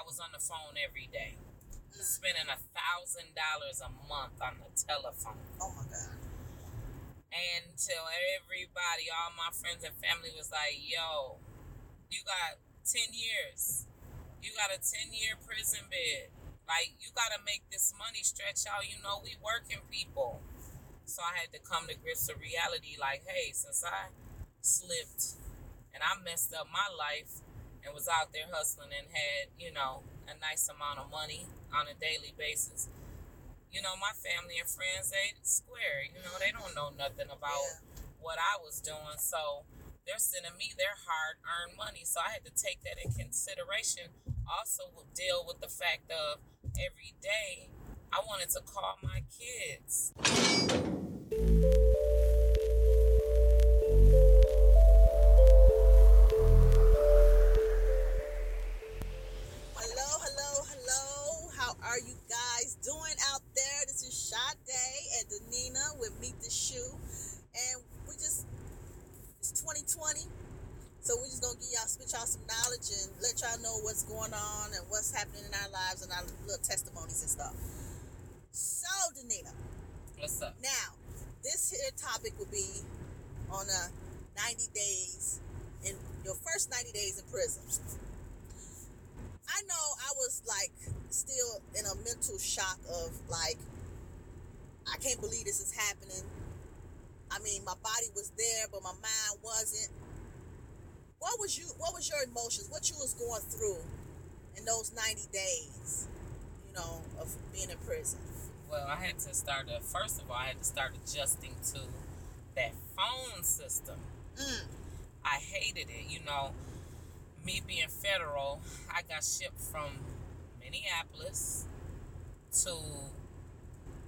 I was on the phone every day, mm. spending a thousand dollars a month on the telephone. Oh my God. Until everybody, all my friends and family was like, yo, you got 10 years. You got a 10 year prison bid. Like, you got to make this money stretch out. You know, we working people. So I had to come to grips with reality like, hey, since I slipped and I messed up my life and was out there hustling and had, you know, a nice amount of money on a daily basis, you know, my family and friends, they square. You know, they don't know nothing about Yeah. what I was doing. So they're sending me their hard earned money. So I had to take that in consideration. Also, deal with the fact of every day I wanted to call my kids. Doing out there? This is Sade and Danina with Meet the Shoe. And we just, it's 2020. So we're just going to give y'all, spit y'all some knowledge and let y'all know what's going on and what's happening in our lives and our little testimonies and stuff. So, Danina, What's up? now, this here topic will be on a 90 days in your first 90 days in prison. I know I was like still in a mental shock of like I can't believe this is happening. I mean, my body was there, but my mind wasn't. What was you what was your emotions? What you was going through in those 90 days, you know, of being in prison? Well, I had to start, uh, first of all, I had to start adjusting to that phone system. Mm. I hated it. You know, me being federal, I got shipped from Minneapolis to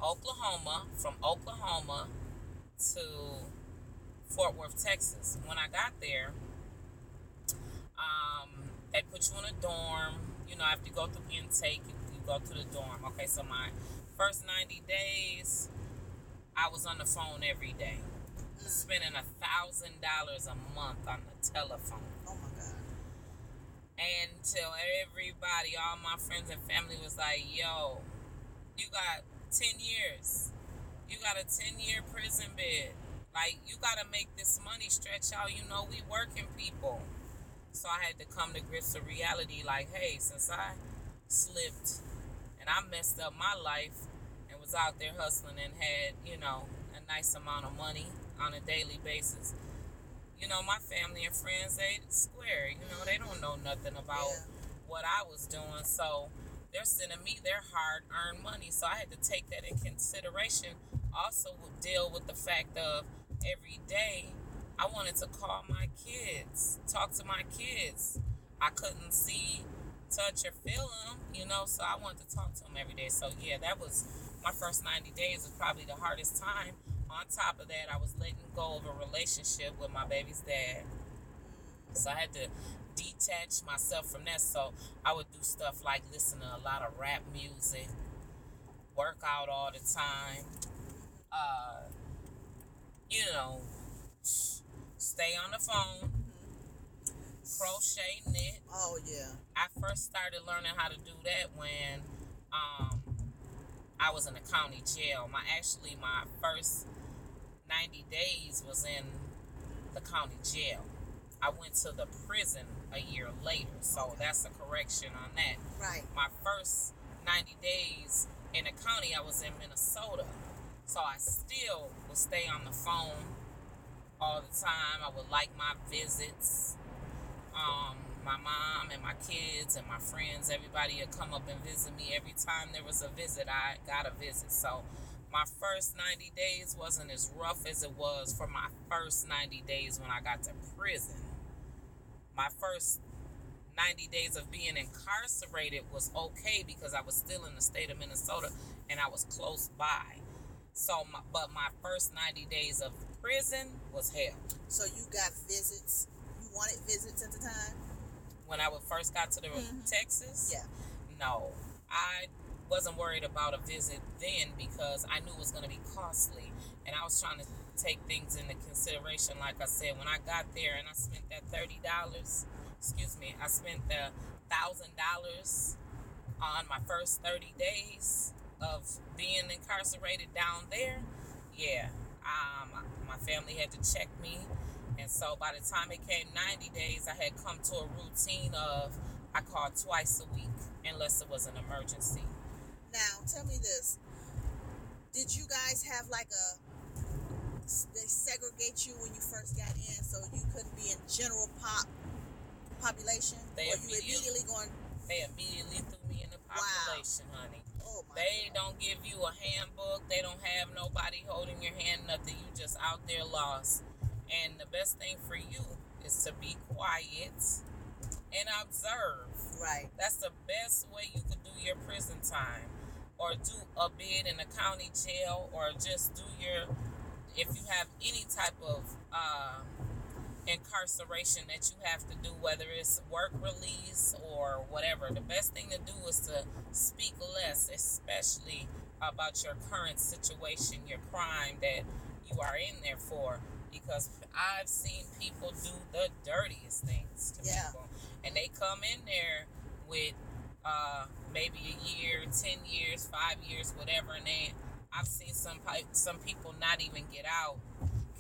Oklahoma, from Oklahoma to Fort Worth, Texas. When I got there, um, they put you in a dorm. You know, after you go through intake, you, you go to the dorm. Okay, so my first 90 days, I was on the phone every day Mm. spending a thousand dollars a month on the telephone. Until everybody all my friends and family was like yo you got 10 years. You got a 10 year prison bid. Like you got to make this money stretch out. You know we working people. So i had to come to grips with reality. Like hey since i slipped and i messed up my life and was out there hustling and had you know a nice amount of money on a daily basis you know my family and friends they square you know they don't know nothing about Yeah. what i was doing so they're sending me their hard earned money so i had to take that in consideration. Also would deal with the fact of every day i wanted to call my kids talk to my kids. I couldn't see touch or feel them you know so i wanted to talk to them every day. So yeah that was my first 90 days was probably the hardest time on top of that i was letting go of a relationship with my baby's dad so I had to detach myself from that. So I would do stuff like listen to a lot of rap music, work out all the time, uh, you know, stay on the phone, crochet, knit. Oh yeah. I first started learning how to do that when um, I was in the county jail. My actually my first 90 days was in the county jail. I went to the prison a year later, so that's a correction on that. Right. My first 90 days in the county, I was in Minnesota, so I still would stay on the phone all the time. I would like my visits. Um, my mom and my kids and my friends, everybody would come up and visit me. Every time there was a visit, I got a visit. So my first 90 days wasn't as rough as it was for my first 90 days when I got to prison. My first 90 days of being incarcerated was okay because I was still in the state of Minnesota and I was close by. So, my, but my first 90 days of prison was hell. So you got visits. You wanted visits at the time. When I first got to the Mhm. Texas, Yeah. no, I wasn't worried about a visit then because I knew it was going to be costly, and I was trying to take things into consideration. Like I said, when I got there and I spent that thirty dollars, excuse me, I spent the thousand dollars on my first 30 days of being incarcerated down there, yeah, um, my family had to check me. And so by the time it came 90 days, I had come to a routine of I called twice a week unless it was an emergency. Now, tell me this. Did you guys have like a they segregate you when you first got in so you couldn't be in general pop population? They or you immediately- going They immediately threw me in the population, honey. Oh my They don't give you a handbook. They don't have nobody holding your hand, nothing. You just out there lost. And the best thing for you is to be quiet and observe. right. That's the best way you your prison time. Or do a bid in a county jail or just do your if you have any type of uh, incarceration that you have to do, whether it's work release or whatever, the best thing to do is to speak less, especially about your current situation, your crime that you are in there for. Because I've seen people do the dirtiest things to Yeah. people, and they come in there with uh, maybe a year, ten years, five years, whatever, and they. I've seen some some people not even get out,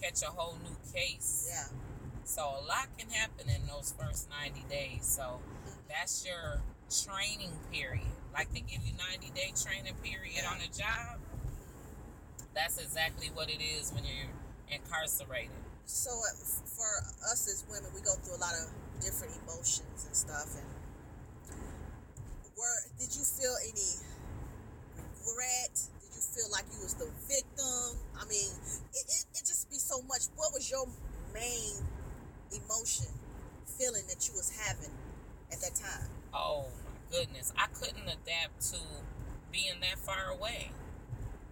catch a whole new case. Yeah. So a lot can happen in those first 90 days. So that's your training period. Like they give you 90 day training period on a job. That's exactly what it is when you're incarcerated. So uh, for us as women, we go through a lot of different emotions and stuff. And were did you feel any regret? Did you feel like you was the victim? I mean, it, it, it just be so much. What was your main emotion, feeling that you was having at that time? Oh my goodness. I couldn't adapt to being that far away.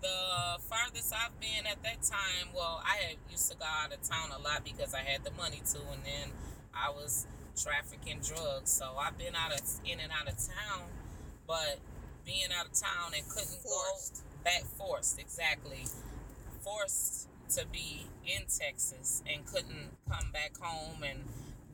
The farthest I've been at that time, well, I used to go out of town a lot because I had the money to, and then I was trafficking drugs. So I've been out of in and out of town, but being out of town and couldn't Forced. go back forced exactly forced to be in Texas and couldn't come back home and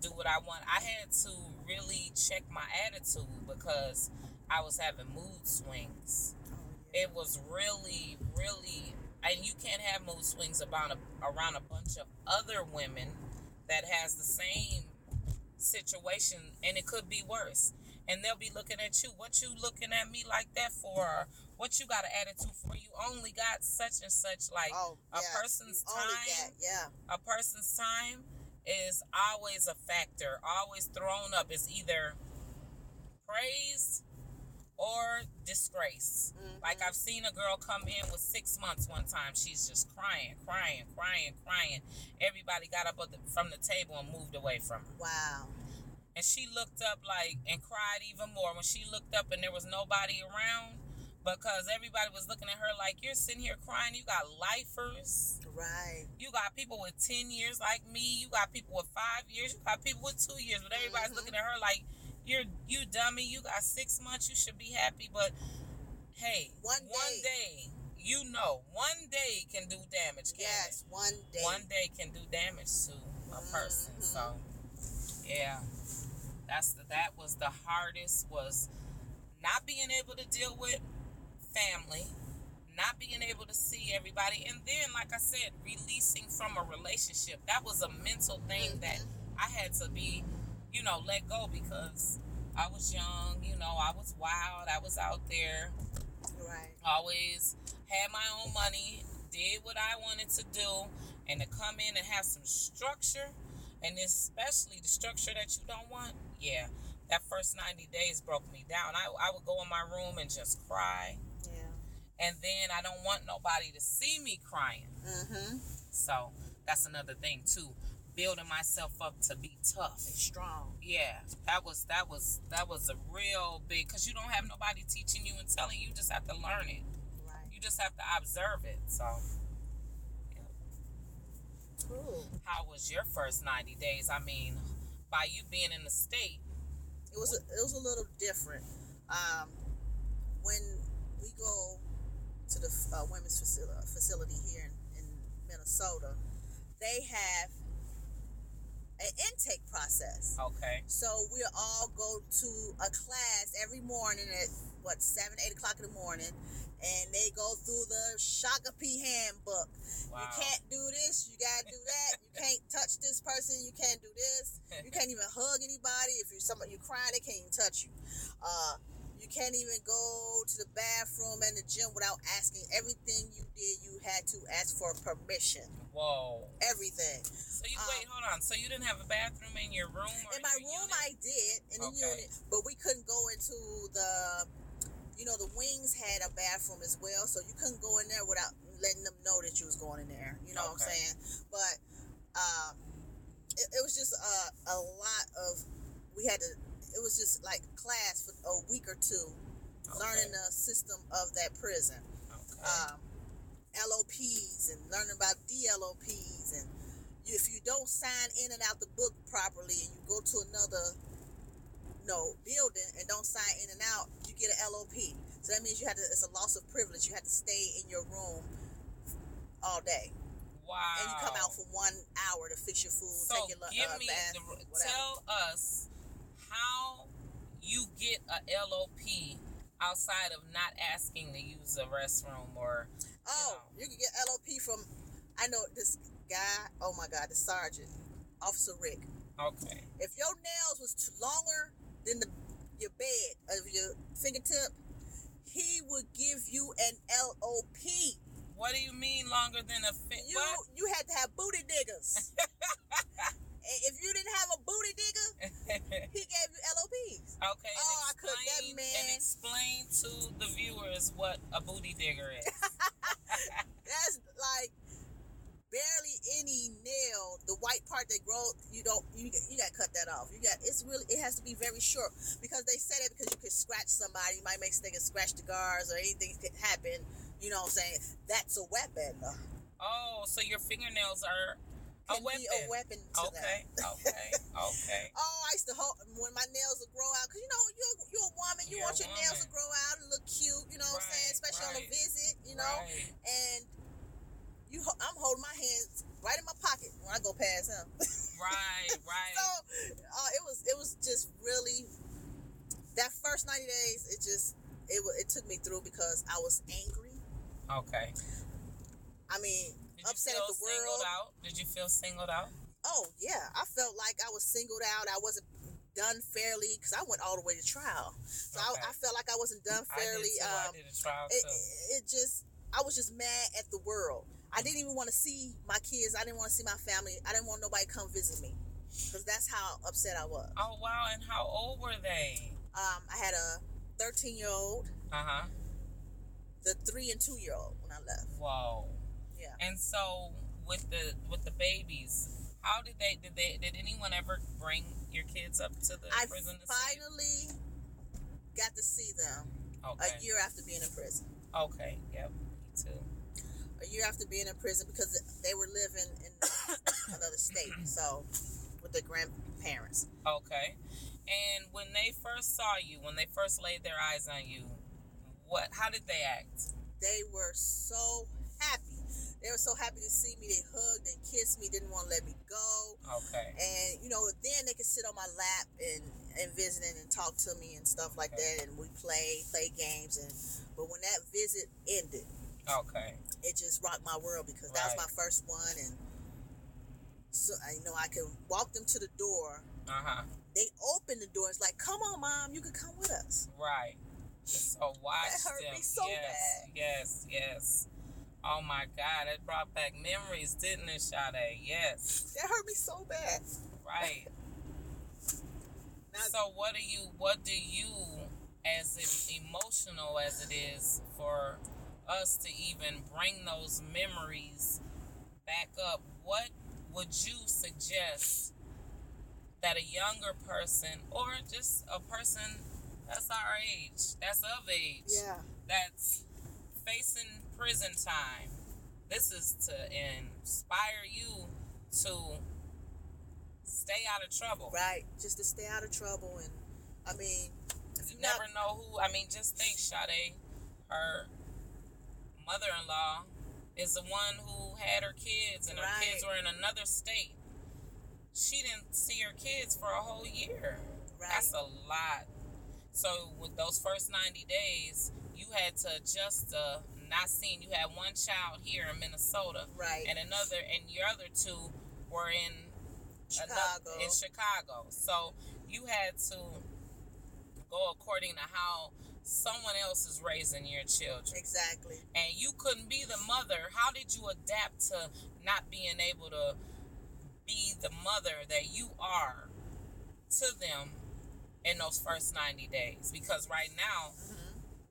do what I want. I had to really check my attitude because I was having mood swings. Oh, it was really, really, and you can't have mood swings about a, around a bunch of other women that has the same situation, and it could be worse. And they'll be looking at you. What you looking at me like that for? What you got an attitude for? You only got such and such. Like Oh, a person's you time yeah. a person's time is always a factor, always thrown up. It's either praise or disgrace. Mhm. Like I've seen a girl come in with six months one time. She's just crying, crying, crying, crying. Everybody got up the, from the table and moved away from her. Wow. And she looked up like and cried even more when she looked up and there was nobody around because everybody was looking at her like you're sitting here crying. You got lifers. Right. You got people with 10 years like me. You got people with five years. You got people with two years. But everybody's Mhm. looking at her like, you're you dummy. You got six months. You should be happy. But hey, One one day. day, you know, one day can do damage. Can Yes. One day. One day can do damage to a person. Mhm. So, yeah, that's the, that was the hardest was not being able to deal with family not being able to see everybody and then like i said releasing from a relationship. That was a mental thing mm-hmm. that i had to be you know let go because i was young you know i was wild i was out there. Right. always had my own money did what i wanted to do and to come in and have some structure and especially the structure that you don't want yeah that first 90 days broke me down i, I would go in my room and just cry Yeah. and then I don't want nobody to see me crying. Mm-hmm. So that's another thing too, building myself up to be tough. And strong. Yeah, that was that was that was a real big because you don't have nobody teaching you and telling you. You just have to learn it. Right. You just have to observe it. So, Cool. how was your first ninety days? I mean, by you being in the state, It was a, it was a little different. Um, when we go to the uh, women's facility, facility here in, in Minnesota, they have an intake process. Okay. So we all go to a class every morning at what seven, eight o'clock in the morning, and they go through the Shakopee handbook. Wow. You can't do this. You gotta do that. you touch this person. You can't do this. You can't even hug anybody. If you're somebody you crying, they can't even touch you. Uh, you can't even go to the bathroom and the gym without asking. Everything you did, you had to ask for permission. Whoa. Everything. So you Um, wait, hold on. So you didn't have a bathroom in your room? Or In my room, unit? I did in the Okay. unit, but we couldn't go into the. You know, the wings had a bathroom as well, so you couldn't go in there without letting them know that you was going in there. You know what I'm saying? But um, it, it was just a, a lot of. We had to. It was just like class for a week or two, Okay. learning the system of that prison. Okay. um, LOPs and learning about DLOPs and if you don't sign in and out the book properly and you go to another no building and don't sign in and out, you get an LOP. So that means you had to. It's a loss of privilege. You had to stay in your room all day, wow. and you come out for one hour to fix your food, So take your give uh, me bath, the, tell us how you get a LOP outside of not asking to use the restroom or Oh, know. you can get LOP from. I know this guy. Oh my God, the sergeant, Officer Rick. okay. If your nails was too longer than the your bed of your fingertip, he would give you an LOP. What do you mean longer than a fit? You What? you had to have booty diggers. if you didn't have a booty digger, he gave you LOPs. okay. Oh, I could- that explain- man- And explain to the viewers what a booty digger is. That's like barely any nail. The white part that grows, you don't you you got to cut that off. You got it's really it has to be very short because they say that because you could scratch somebody, you might make can scratch the guards or anything could happen. You know what I'm saying? That's a weapon. oh, so your fingernails are a weapon. a weapon Okay. Okay. Okay. Oh, I used to hope when my nails would grow out, cause you know you're you're a woman, you You're want your nails to grow out and look cute. You know what I'm saying? Right, Especially on a visit, you know. Right. And you, I'm holding my hands right in my pocket when I go past him. Right. Right. so uh, it was it was just really that first 90 days. It just it it took me through because I was angry. Okay. I mean, Did upset at the singled world. out? Did you feel singled out? Oh yeah, I felt like I was singled out. I wasn't done fairly because I went all the way to trial. So Okay. I, I felt like I wasn't done I fairly. did too. I um, did a trial it, too. it just I was just mad at the world. I didn't even want to see my kids. I didn't want to see my family. I didn't want nobody to come visit me because that's how upset I was. Oh wow! And how old were they? Um, I had a 13 year old, Uh huh. The three and two year old when I left. Whoa. Yeah. And so with the with the babies, how did they did they did anyone ever bring your kids up to the I prison to see? finally got to see them Okay. a year after being in prison. Okay. Yep. Me too. A year after being in prison because they were living in another state, so with their grandparents. Okay. And when they first saw you, when they first laid their eyes on you, what? How did they act? They were so happy. They were so happy to see me. They hugged and kissed me. Didn't want to let me go. Okay. And you know, then they could sit on my lap and and visiting and talk to me and stuff like Okay. that. And we play play games. And but when that visit ended, Okay. it just rocked my world because that was my first one. And so I you know I could walk them to the door. Uh huh. They opened the door. It's like, come on, mom, you can come with us. Right. So watch That hurt them. me so yes. bad. Yes. Yes. Oh my God! It brought back memories, didn't it, Sade? Yes. That hurt me so bad. Right. Now, So what do you what do you as emotional as it is for us to even bring those memories back up, what would you suggest that a younger person or just a person that's our age, that's of age, yeah. that's facing prison time. This is to inspire you to stay out of trouble. Right. Just to stay out of trouble. And I mean, You not never know who. I mean, just think, Sade, her mother-in-law is the one who had her kids, and her kids were in another state. she didn't see her kids for a whole year. Right. That's a lot. So with those first 90 days, you had to adjust to not seeing you had one child here in Minnesota right. and another and your other two were in Chicago. another, in Chicago. So you had to go according to how someone else is raising your children. exactly. And you couldn't be the mother. How did you adapt to not being able to be the mother that you are to them in those first 90 days? Because right now, hmm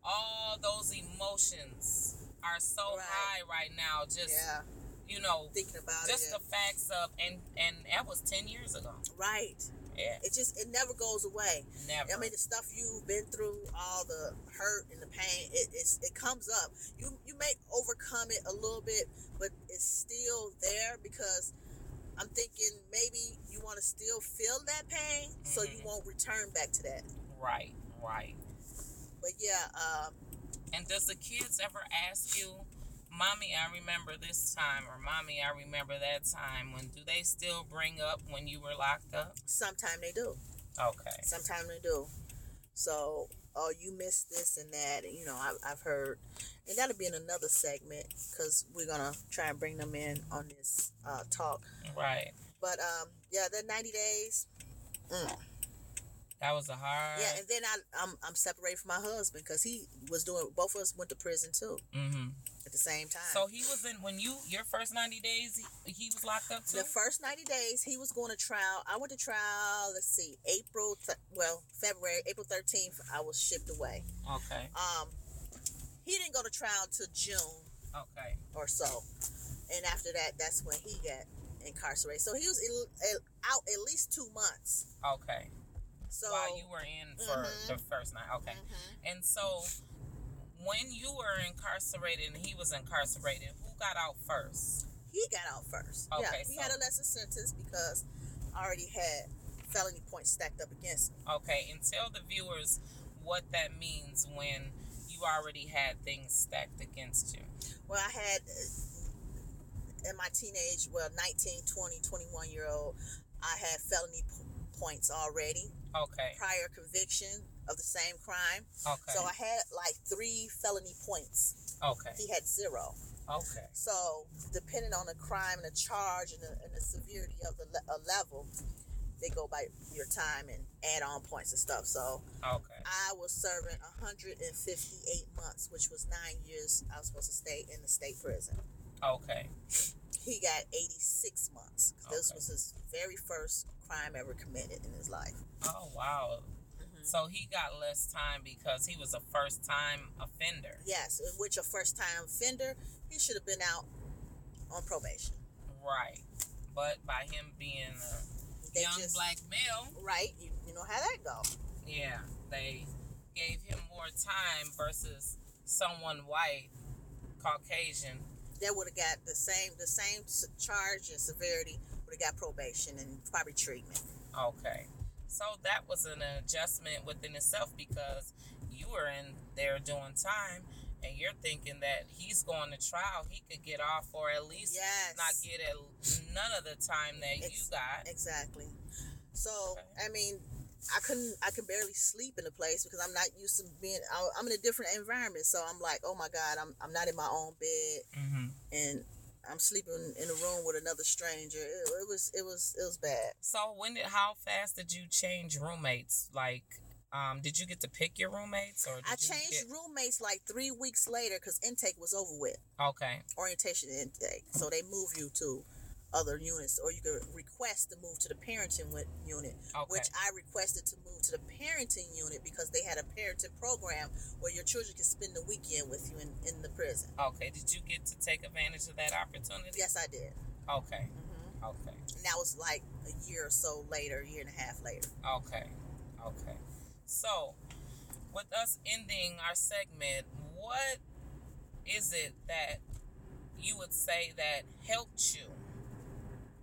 all those emotions are so Right. high right now. Just, Yeah. you know, Thinking about just it. the facts of, and, and that was 10 years ago. right. Yeah, It just it never goes away. never. I mean, the stuff you've been through, all the hurt and the pain, it it's, it comes up. You you may overcome it a little bit, but it's still there because I'm thinking maybe you want to still feel that pain, so you Mhm. won't return back to that. right, right. But yeah, um, And does the kids ever ask you, Mommy, I remember this time, or Mommy, I remember that time? When do they still bring up when you were locked up? sometimes they do. Okay. Sometimes they do. So, oh, you missed this and that. And, you know, I, I've heard, and that'll be in another segment because we're gonna try and bring them in on this uh, talk. Right. But um, yeah, the ninety days. Mm. That was a hard. Yeah, and then I I'm I'm separated from my husband because he was doing. Both of us went to prison too Mm-hmm. The same time. So he was in when you your first ninety days. He, he was locked up too. the first 90 days he was going to trial i went to trial let's see april th- well february april 13th i was shipped away okay. um he didn't go to trial till june Okay. or so and after that that's when he got incarcerated so he was out at least two months Okay. so While you were in for Mhm. the first night. Okay. Mhm. And so when you were incarcerated and he was incarcerated, who got out first? he got out first yeah Okay, he so- had a lesser sentence because I already had felony points stacked up against me. Okay, and tell the viewers what that means when you already had things stacked against you. Well, I had uh, in my teenage, well, 19, 20, 21 year old, I had felony p- points already, Okay. prior conviction of the same crime. Okay. So I had like three felony points. okay. He had zero. Okay. So depending on the crime and the charge and the, and the severity of the le- level, they go by your time and add on points and stuff. So Okay. I was serving 158 months, which was nine years I was supposed to stay in the state prison. Okay. he got 86 months. 'cause This was his very first crime ever committed in his life. Oh wow. Mm-hmm. So he got less time because he was a first time offender. Yes, which a first time offender, he should have been out on probation. Right. But by him being a They young just, black male, right? You, you know how that go. yeah, they gave him more time versus someone white, Caucasian. That would have got the same the same charge and severity. Would have got probation and probably treatment. Okay. So that was an adjustment within itself because you were in there doing time and you're thinking that he's going to trial, he could get off or at least Yes, not get a, none of the time that you got. exactly. So Okay. I mean, I couldn't. I could barely sleep in the place because I'm not used to being. I- I'm in a different environment, so I'm like, oh my god, I'm I'm not in my own bed. Mm-hmm. and I'm sleeping in a room with another stranger. It, it was it was it was bad. So when did how fast did you change roommates? Like, um, did you get to pick your roommates or did I changed get- roommates like three weeks later because intake was over with, Okay. orientation intake. So they move you to other units, or you could request to move to the parenting unit, Okay. which I requested to move to the parenting unit because they had a parenting program where your children can spend the weekend with you in, in the prison. okay. Did you get to take advantage of that opportunity? Yes, I did. Okay. hmm Okay. And that was like a year or so later, a year and a half later. Okay. Okay. So, with us ending our segment, what is it that you would say that helped you?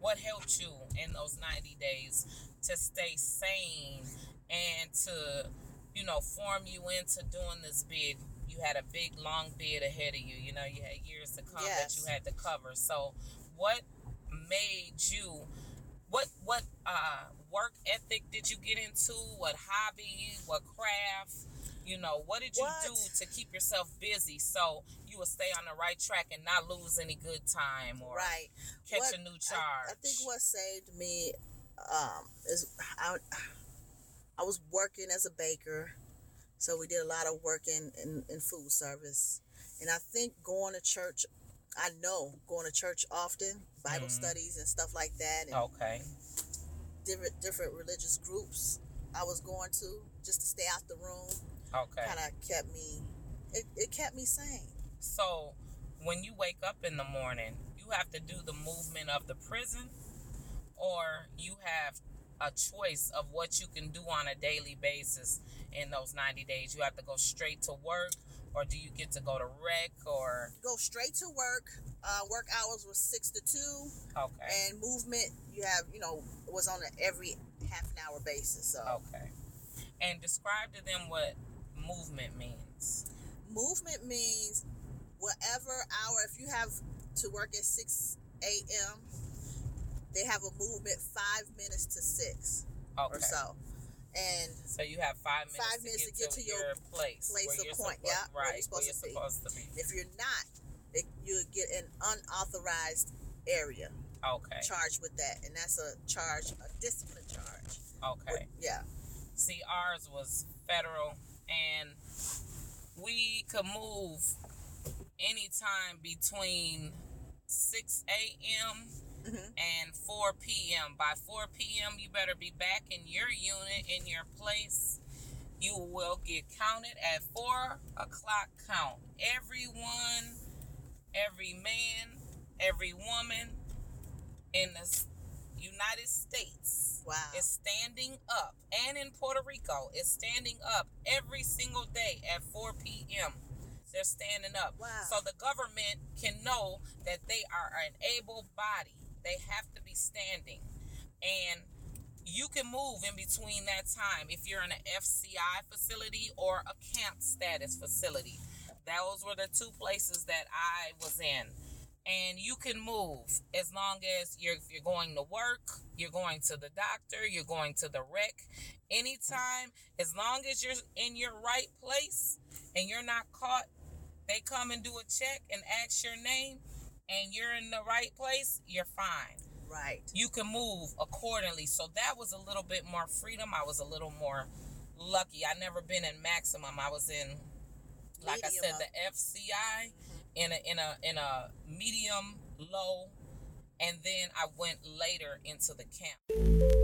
What helped you in those 90 days to stay sane and to, you know, form you into doing this bid? You had a big, long bid ahead of you. You know, you had years to come that you had to cover. So, what made you what what uh, work ethic did you get into? What hobby? What craft? You know, what did you What? do to keep yourself busy so you will stay on the right track and not lose any good time or Right. catch What- a new I- charge? I, think what saved me um, is I, I was working as a baker, so we did a lot of work in, in, in food service. And I think going to church, I know going to church often, Bible Mhm. studies and stuff like that, and Okay. different different religious groups I was going to just to stay out the room. Okay. Kind of kept me, it, it kept me sane. So when you wake up in the morning, you have to do the movement of the prison, or you have a choice of what you can do on a daily basis in those 90 days. You have to go straight to work, or do you get to go to rec, or Go straight to work. Uh, work hours was six to two. okay, and movement you have you know was on an every half an hour basis so okay, and describe to them what movement means. movement means whatever hour if you have to work at 6 a.m they have a movement five minutes to six Okay, or so and so you have five minutes, Five minutes to, get to, your, place, place of point, suppo- yeah, where right, you're supposed where to you're be. supposed to be. if you're not it, you get an unauthorized area Okay, charged with that and that's a charge a discipline charge okay. yeah See, ours was federal, and we could move anytime between 6 a.m. Mhm. and 4 p.m. By 4 p.m., you better be back in your unit, in your place. You will get counted at 4 o'clock count. Everyone, every man, every woman in the United States wow is standing up, and in Puerto Rico is standing up every single day at 4 p.m. They're standing up. Wow. So the government can know that they are an able body. They have to be standing. And you can move in between that time if you're in an FCI facility or a camp status facility. Those were the two places that I was in and you can move as long as you're you're going to work, you're going to the doctor, you're going to the rec, anytime, as long as you're in your right place and you're not caught, they come and do a check and ask your name and you're in the right place, you're fine. right You can move accordingly. So that was a little bit more freedom. I was a little more lucky. I never been in maximum. I was in like I said, up. the FCI in a in a in a medium low, and then I went later into the camp.